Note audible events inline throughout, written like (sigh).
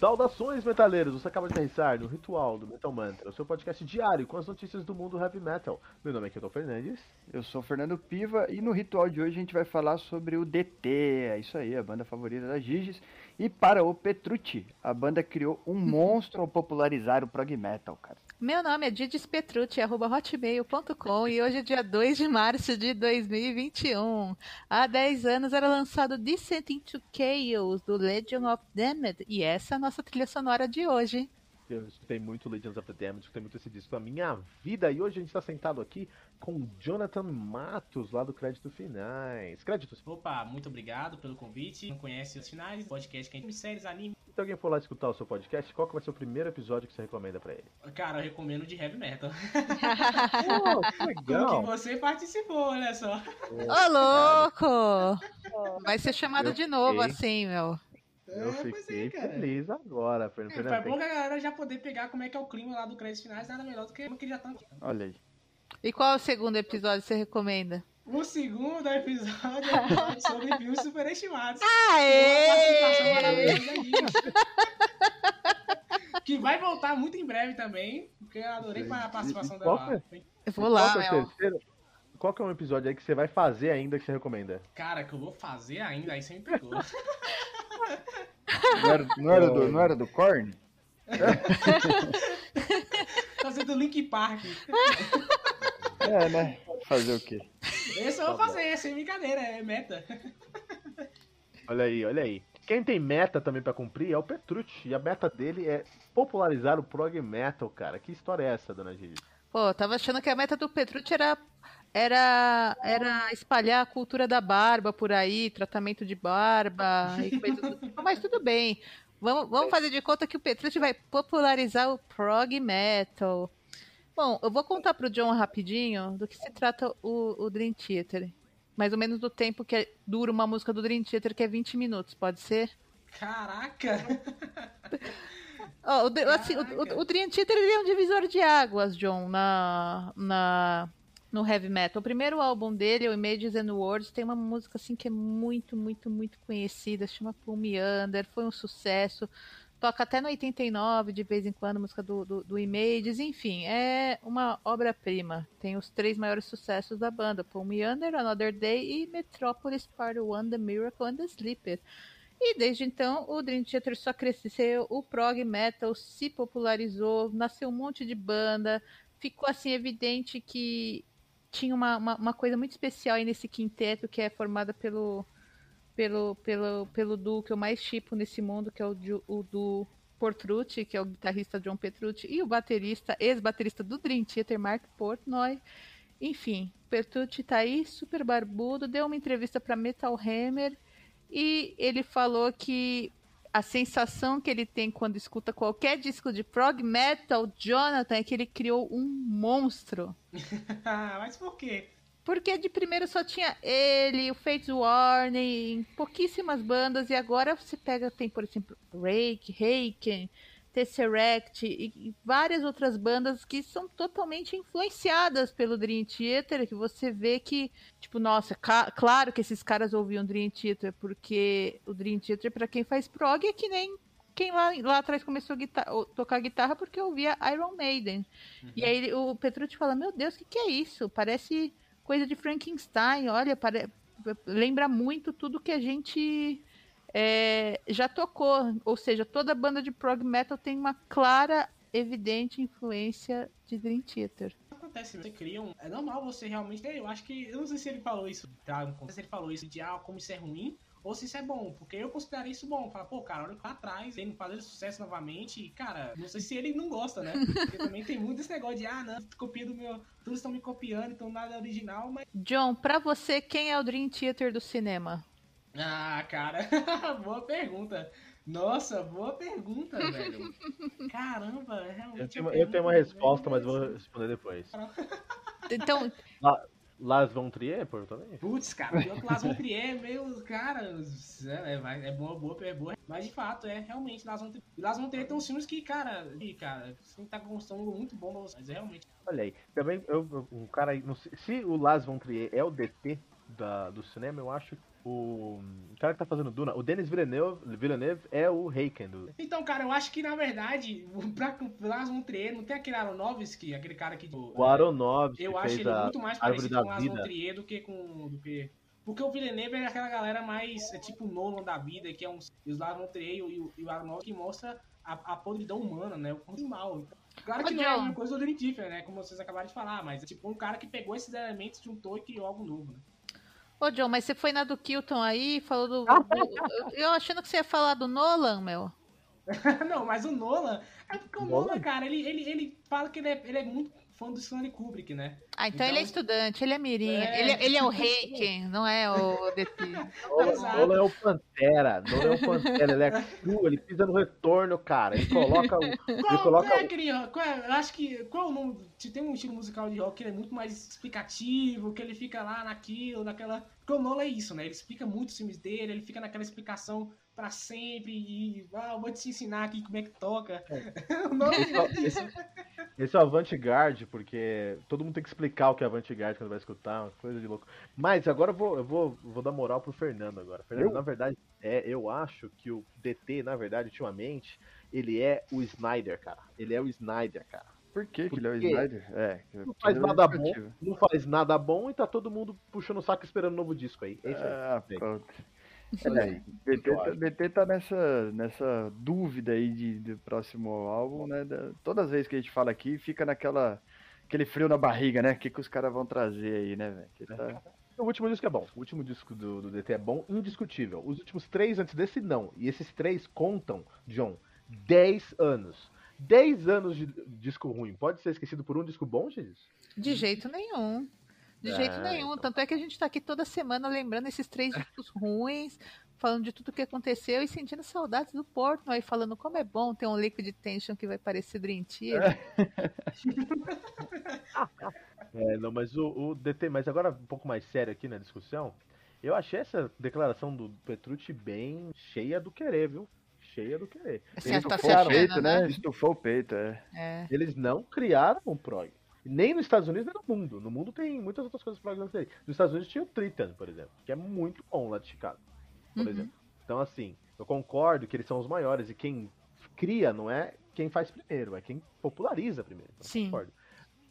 Saudações, metaleiros! Você acaba de aterrissar no Ritual do Metal Mantra, o seu podcast diário com as notícias do mundo heavy metal. Meu nome é Kelton Fernandes. Eu sou o Fernando Piva e no Ritual de hoje a gente vai falar sobre o DT, é isso aí, a banda favorita da Giges. E para o Petrucci, a banda criou um monstro ao popularizar o prog metal, cara. Meu nome é Didis Petrucci, arroba hotmail.com e hoje é dia 2 de março de 2021. Há 10 anos era lançado Descent into Chaos, do Legend of Damned, e essa é a nossa trilha sonora de hoje. Eu escutei muito Legends of the Damned, escutei muito esse disco na minha vida. E hoje a gente está sentado aqui com Jonathan Matos, lá do Crédito Finais. Créditos. Opa, muito obrigado pelo convite. Não conhece os finais, podcast que a gente séries, anime. Se alguém for lá escutar o seu podcast, qual que vai ser o primeiro episódio que você recomenda para ele? Cara, eu recomendo de heavy metal. oh, que (laughs) legal! que você participou, olha só. Ô, louco! Vai ser chamado eu de novo fiquei... assim, meu. Eu é, fiquei é, feliz agora, Fernando. É, é bom que a galera já poder pegar como é que é o clima lá do crédito finais, nada melhor do que que já estão aqui. Olha aí. E qual é o segundo episódio que você recomenda? O segundo episódio é (laughs) sobre filmes superestimados. Aê! que vai voltar muito em breve também, porque eu adorei a participação dela. É? Eu vou lá, qual, é terceiro, qual que é um episódio aí que você vai fazer ainda que você recomenda? Cara, que eu vou fazer ainda, aí você me pegou. (laughs) Não era, não era, do, não era do Korn? Fazer do Link Park. É, né? Fazer o quê? Esse eu vou tá fazer, sem brincadeira, é meta. Olha aí, olha aí. Quem tem meta também para cumprir é o Petrucci. E a meta dele é popularizar o prog metal, cara. Que história é essa, dona Gigi? Pô, tava achando que a meta do Petrucci era era, era espalhar a cultura da barba por aí, tratamento de barba e coisas do tipo, mas tudo bem. Vamos, vamos fazer de conta que o Petrucci vai popularizar o prog metal. Bom, eu vou contar pro John rapidinho do que se trata o, o Dream Theater. Mais ou menos do tempo que é, dura uma música do Dream Theater, que é 20 minutos, pode ser? Caraca! (laughs) oh, o, assim, o, o, Dream Theater é um divisor de águas, John, na, na, no heavy metal. O primeiro álbum dele, o Images and Words, tem uma música assim que é muito, muito, muito conhecida, chama Pull foi um sucesso. Toca até no 89, de vez em quando, música do, do, do Images, enfim, é uma obra-prima. Tem os três maiores sucessos da banda: Pull Another Day e Metropolis Part 1, The Miracle and the Sleeper. E desde então o Dream Theater só cresceu, o prog metal se popularizou, nasceu um monte de banda, ficou assim evidente que tinha uma, uma, uma, coisa muito especial aí nesse quinteto que é formada pelo pelo pelo pelo duo que eu mais chipo nesse mundo, que é o, o do Portrucci, que é o guitarrista John Petrucci, e o baterista, ex-baterista do Dream Theater, Mark Portnoy. Enfim, Petrucci tá aí, super barbudo, deu uma entrevista para Metal Hammer e ele falou que a sensação que ele tem quando escuta qualquer disco de prog metal, Jonathan, é que ele criou um monstro. (laughs) Mas por quê? Porque de primeiro só tinha ele, o Fates Warning, pouquíssimas bandas, e agora você pega, tem, por exemplo, Rake, Reiken, Tesseract e, várias outras bandas que são totalmente influenciadas pelo Dream Theater, que você vê que, tipo, nossa, claro que esses caras ouviam Dream Theater, porque o Dream Theater, para quem faz prog, é que nem quem lá, lá atrás começou a guitarra, tocar guitarra porque ouvia Iron Maiden. Uhum. E aí o Petrucci fala, meu Deus, o que, que é isso? Parece coisa de Frankenstein, olha, pare... lembra muito tudo que a gente é, já tocou, ou seja, toda banda de prog metal tem uma clara, evidente influência de Dream Theater. Acontece, você cria um. É normal você realmente. Eu acho que. Eu não sei se ele falou isso, tá? Não sei se ele falou isso de ah, como isso é ruim, ou se isso é bom, porque eu considero isso bom. Falar, pô, cara, olha pra trás, ele fazer sucesso novamente, e, cara, não sei se ele não gosta, né? (laughs) Porque também tem muito esse negócio de, ah, não, copia do meu. Todos estão me copiando, então nada é original, mas. John, pra você, quem é o Dream Theater do cinema? Ah, cara, (laughs) boa pergunta. Nossa, boa pergunta, (laughs) velho. Caramba, realmente. Eu tenho, eu tenho uma resposta, mas vou responder depois. (laughs) Então. La, Las Von Trier, por também? Putz, cara, pior que Las Von Trier, meio. Cara, é, é, é boa, boa, é boa. Mas de fato, é realmente Las Von Trier. Las Von Trier tem uns filmes que, cara, e, cara, você tá gostando muito bom, mas é realmente. Olha aí, também, eu, um cara aí, se o Las Von Trier é o DT da, do cinema, eu acho que o, cara que tá fazendo Duna, o Denis Villeneuve, Villeneuve é o Reiken do. Então, cara, eu acho que na verdade, pra Lars von Trier, não tem aquele Aronofsky, aquele cara que. O Aronofsky. Eu acho ele muito mais parecido com o Lars von Trier do que com. Do que... Porque o Villeneuve é aquela galera mais. É tipo o Nolan da vida, que é um. E os Lars von Trier e o, e o Aronofsky mostra a, a podridão humana, né? O mal. Claro que não é a mesma coisa do né? Como vocês acabaram de falar, mas é tipo um cara que pegou esses elementos, juntou e criou algo novo, né? Ô, John, mas você foi na do Kilton aí, falou do. (laughs) do eu achando que você ia falar do Nolan, meu. (laughs) não, mas o Nolan. É porque o Nolan, Nolan cara, ele, ele, ele fala que ele é, ele é muito fã do Stanley Kubrick, né? Ah, então, então, ele é estudante, ele é mirim, é... Ele, ele é o reiki, não é o DT. Nolan é o Pantera, Nolan é o Pantera, ele é cru, ele pisa no retorno, cara, ele coloca o... Qual, ele coloca qual é aquele, qual é, eu acho que, qual é o nome, se tem um estilo musical de rock que ele é muito mais explicativo, que ele fica lá naquilo, naquela... Porque o Nolan é isso, né, ele explica muito os filmes dele, ele fica naquela explicação para sempre e ah, eu vou te ensinar aqui como é que toca. É. (laughs) esse, esse, é o avant-garde, porque todo mundo tem que explicar o que é avant-garde quando vai escutar, uma coisa de louco. Mas agora eu vou, eu vou, vou dar moral pro Fernando agora. Fernando, eu? na verdade, é, eu acho que o DT, na verdade, ultimamente, ele é o Snyder, cara. Ele é o Snyder, cara. Por que, que ele é o Snyder? É, não faz é nada bom, não faz nada bom e tá todo mundo puxando o saco esperando um novo disco aí. Esse ah, é, pronto. (laughs) aí, BT, tá, BT tá nessa, nessa dúvida aí de, de próximo álbum, né? Da, todas as vezes que a gente fala aqui, fica naquela aquele frio na barriga, né? O que, que os caras vão trazer aí, né, velho? Tá... (laughs) O último disco é bom. O último disco do, do, DT é bom, indiscutível. Os últimos três antes desse, não. E esses três contam, John, 10 anos. 10 anos de disco ruim. Pode ser esquecido por um disco bom, Jesus? De jeito nenhum. De jeito é, nenhum. Então. Tanto é que a gente tá aqui toda semana lembrando esses três discos ruins, falando de tudo que aconteceu e sentindo saudades do Porto, aí falando como é bom ter um Liquid Tension que vai parecer Dream (laughs) Theater. é, não, mas o, o, DT, mas agora um pouco mais sério aqui na discussão, eu achei essa declaração do Petrucci bem cheia do querer, viu? Cheia do querer. Eles tá estufou o peito, né? né? Estufou o peito, é. é. Eles não criaram um prog. Nem nos Estados Unidos, nem no mundo. No mundo tem muitas outras coisas para acontecer. Nos Estados Unidos tinha o Triton, por exemplo, que é muito bom lá de Chicago, por uhum. exemplo. Então, assim, eu concordo que eles são os maiores e quem cria não é quem faz primeiro, é quem populariza primeiro. Então, Sim. Concordo.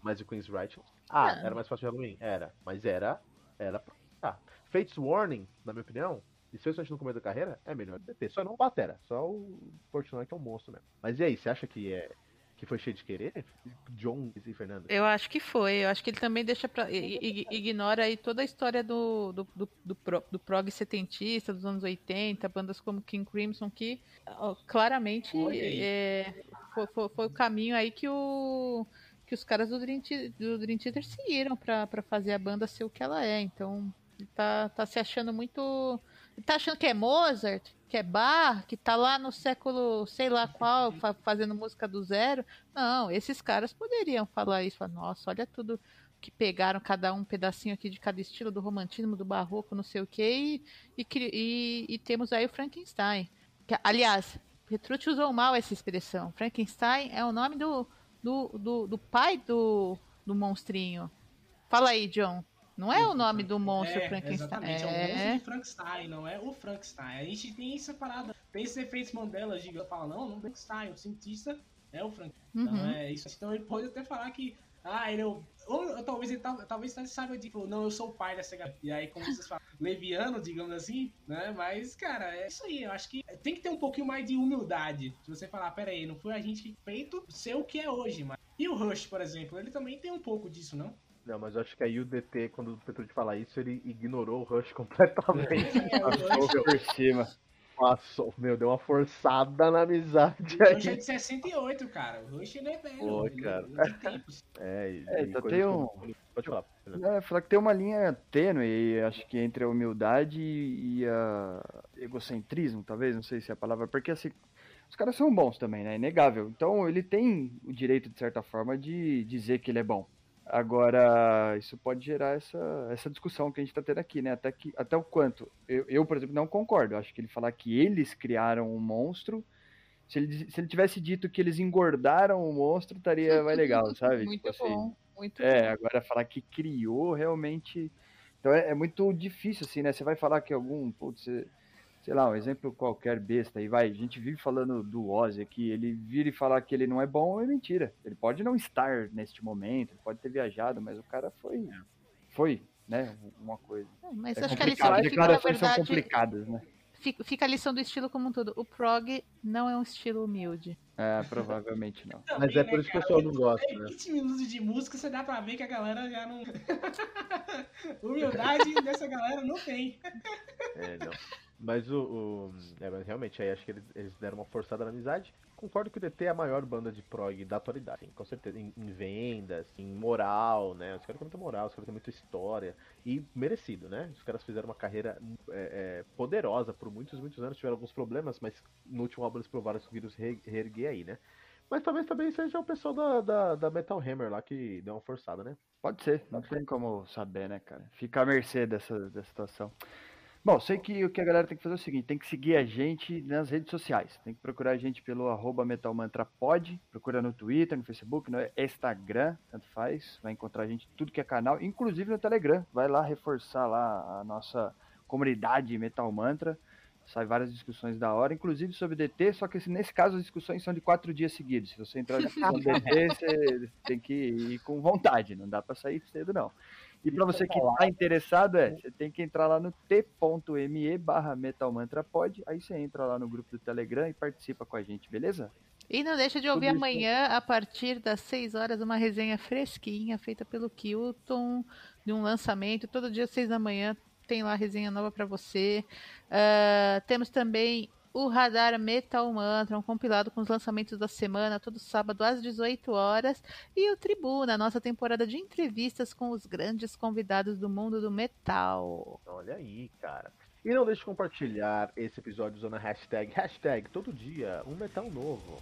Mas o Queen's Right, ah, é. era mais fácil de Halloween? Era. Mas era. Era pra. Ah, Fates Warning, na minha opinião, especialmente no começo da carreira, é melhor ter. Só não o Batera, só o Fortuna que é um monstro mesmo. Mas e aí, você acha que é que foi cheio de querer? John e Fernando? Eu acho que foi. Eu acho que ele também deixa pra. ignora aí toda a história do, do, do, do, pro, do prog setentista dos anos 80, bandas como King Crimson, que ó, claramente é, foi, foi, foi, o caminho aí que o. Que os caras do Dream, do Dream Theater seguiram pra, pra fazer a banda ser o que ela é. Então, tá, tá se achando muito. Tá achando que é Mozart? que é bar, que tá lá no século sei lá qual, fazendo música do zero. Não, esses caras poderiam falar isso. Falar, Nossa, olha tudo que pegaram cada um, pedacinho aqui de cada estilo do romantismo, do barroco, não sei o que, e, e, e, temos aí o Frankenstein. Que, aliás, Petrucci usou mal essa expressão. Frankenstein é o nome do, do, do, do pai do, do monstrinho. Fala aí, John. Não é o nome do monstro é, Frankenstein. Exatamente, é... é o monstro de Frankenstein, não é o Frankenstein. A gente tem essa parada, tem esses efeitos Mandela gigante, fala, não, não é Frankenstein, o cientista é o Frankenstein. Então, uhum. Então é isso. Então ele pode até falar que, ah, ele é o... Ou talvez ele talvez ele saiba de, falou, não, eu sou o pai dessa garota. E aí, como vocês falam, leviano, digamos assim, né? Mas, cara, é isso aí. Eu acho que tem que ter um pouquinho mais de humildade. Se você falar, pera aí, não foi a gente que feito ser o que é hoje, mas... E o Rush, por exemplo, ele também tem um pouco disso, não? Não, mas eu acho que aí o DT, quando o Petrucci falar isso, ele ignorou o Rush (laughs) completamente. É, Passou por cima. Passou, meu, deu uma forçada na amizade o aí. O Rush é de 68, cara. O Rush ele é velho. Pô, ele, cara. Ele é, e, é, então tem um... Pode falar. É, falar que tem uma linha tênue, acho que entre a humildade e a egocentrismo, talvez, não sei se é a palavra, porque assim, os caras são bons também, né? Inegável. Então ele tem o direito, de certa forma, de dizer que ele é bom. Agora, isso pode gerar essa, essa discussão que a gente está tendo aqui, né? Até, que, até o quanto. Eu, eu, por exemplo, não concordo. Acho que ele falar que eles criaram um monstro. Se ele, se ele tivesse dito que eles engordaram o monstro, estaria mais legal, (laughs) sabe? Muito tipo assim. bom. Muito é, bom. agora falar que criou realmente Então é, é muito difícil, assim, né? Você vai falar que algum, putz, você- sei lá, um exemplo qualquer besta, e vai, a gente vive falando do Ozzy aqui, ele vira e falar que ele não é bom, é mentira. Ele pode não estar neste momento, ele pode ter viajado, mas o cara foi, foi, né, uma coisa. Mas É acho que a lição fica, na declarações são complicadas, né? fica, a lição do estilo como um todo. O prog não é um estilo humilde. É, provavelmente não. Mas é por isso que o pessoal não gosta, né? 20 minutos de música, você dá pra ver que a galera já não. (laughs) Humildade dessa galera não tem. É, não. Mas o. o- é, mas realmente, aí acho que eles, eles deram uma forçada na amizade. Concordo que o DT é a maior banda de prog da atualidade, sim, com certeza. Em, em vendas, em moral, né? Os caras têm muita moral, os caras têm muita história. E merecido, né? Os caras fizeram uma carreira é, é, poderosa por muitos, muitos anos. Tiveram alguns problemas, mas no último álbum eles provaram que se re- reerguer aí, né? Mas talvez também seja o pessoal da, da, da Metal Hammer lá que deu uma forçada, né? Pode ser, não tem como saber, né, cara? Fica à mercê dessa, dessa situação. Bom, sei que o que a galera tem que fazer é o seguinte, tem que seguir a gente nas redes sociais. Tem que procurar a gente pelo arroba metalmantrapod, procura no Twitter, no Facebook, no Instagram, tanto faz. Vai encontrar a gente tudo que é canal, inclusive no Telegram. Vai lá reforçar lá a nossa comunidade Metal Mantra. Sai várias discussões da hora, inclusive sobre DT, só que assim, nesse caso as discussões são de quatro dias seguidos. Se você entrar do DT, você tem que ir com vontade, não dá pra sair cedo não. E para você que tá interessado, é, você tem que entrar lá no t.me barra metalmantrapod, aí você entra lá no grupo do Telegram e participa com a gente, beleza? E não deixa de ouvir Tudo isso- amanhã, a partir das 6 horas, uma resenha fresquinha feita pelo Kilton, de um lançamento. Todo dia, às 6 da manhã, tem lá resenha nova para você. Ah, temos também o Radar Metal Mantra, um compilado com os lançamentos da semana, todo sábado às 18 horas. E o Tribuna, nossa temporada de entrevistas com os grandes convidados do mundo do metal. Olha aí, cara. E não deixe de compartilhar esse episódio usando a hashtag, hashtag todo dia, um metal novo.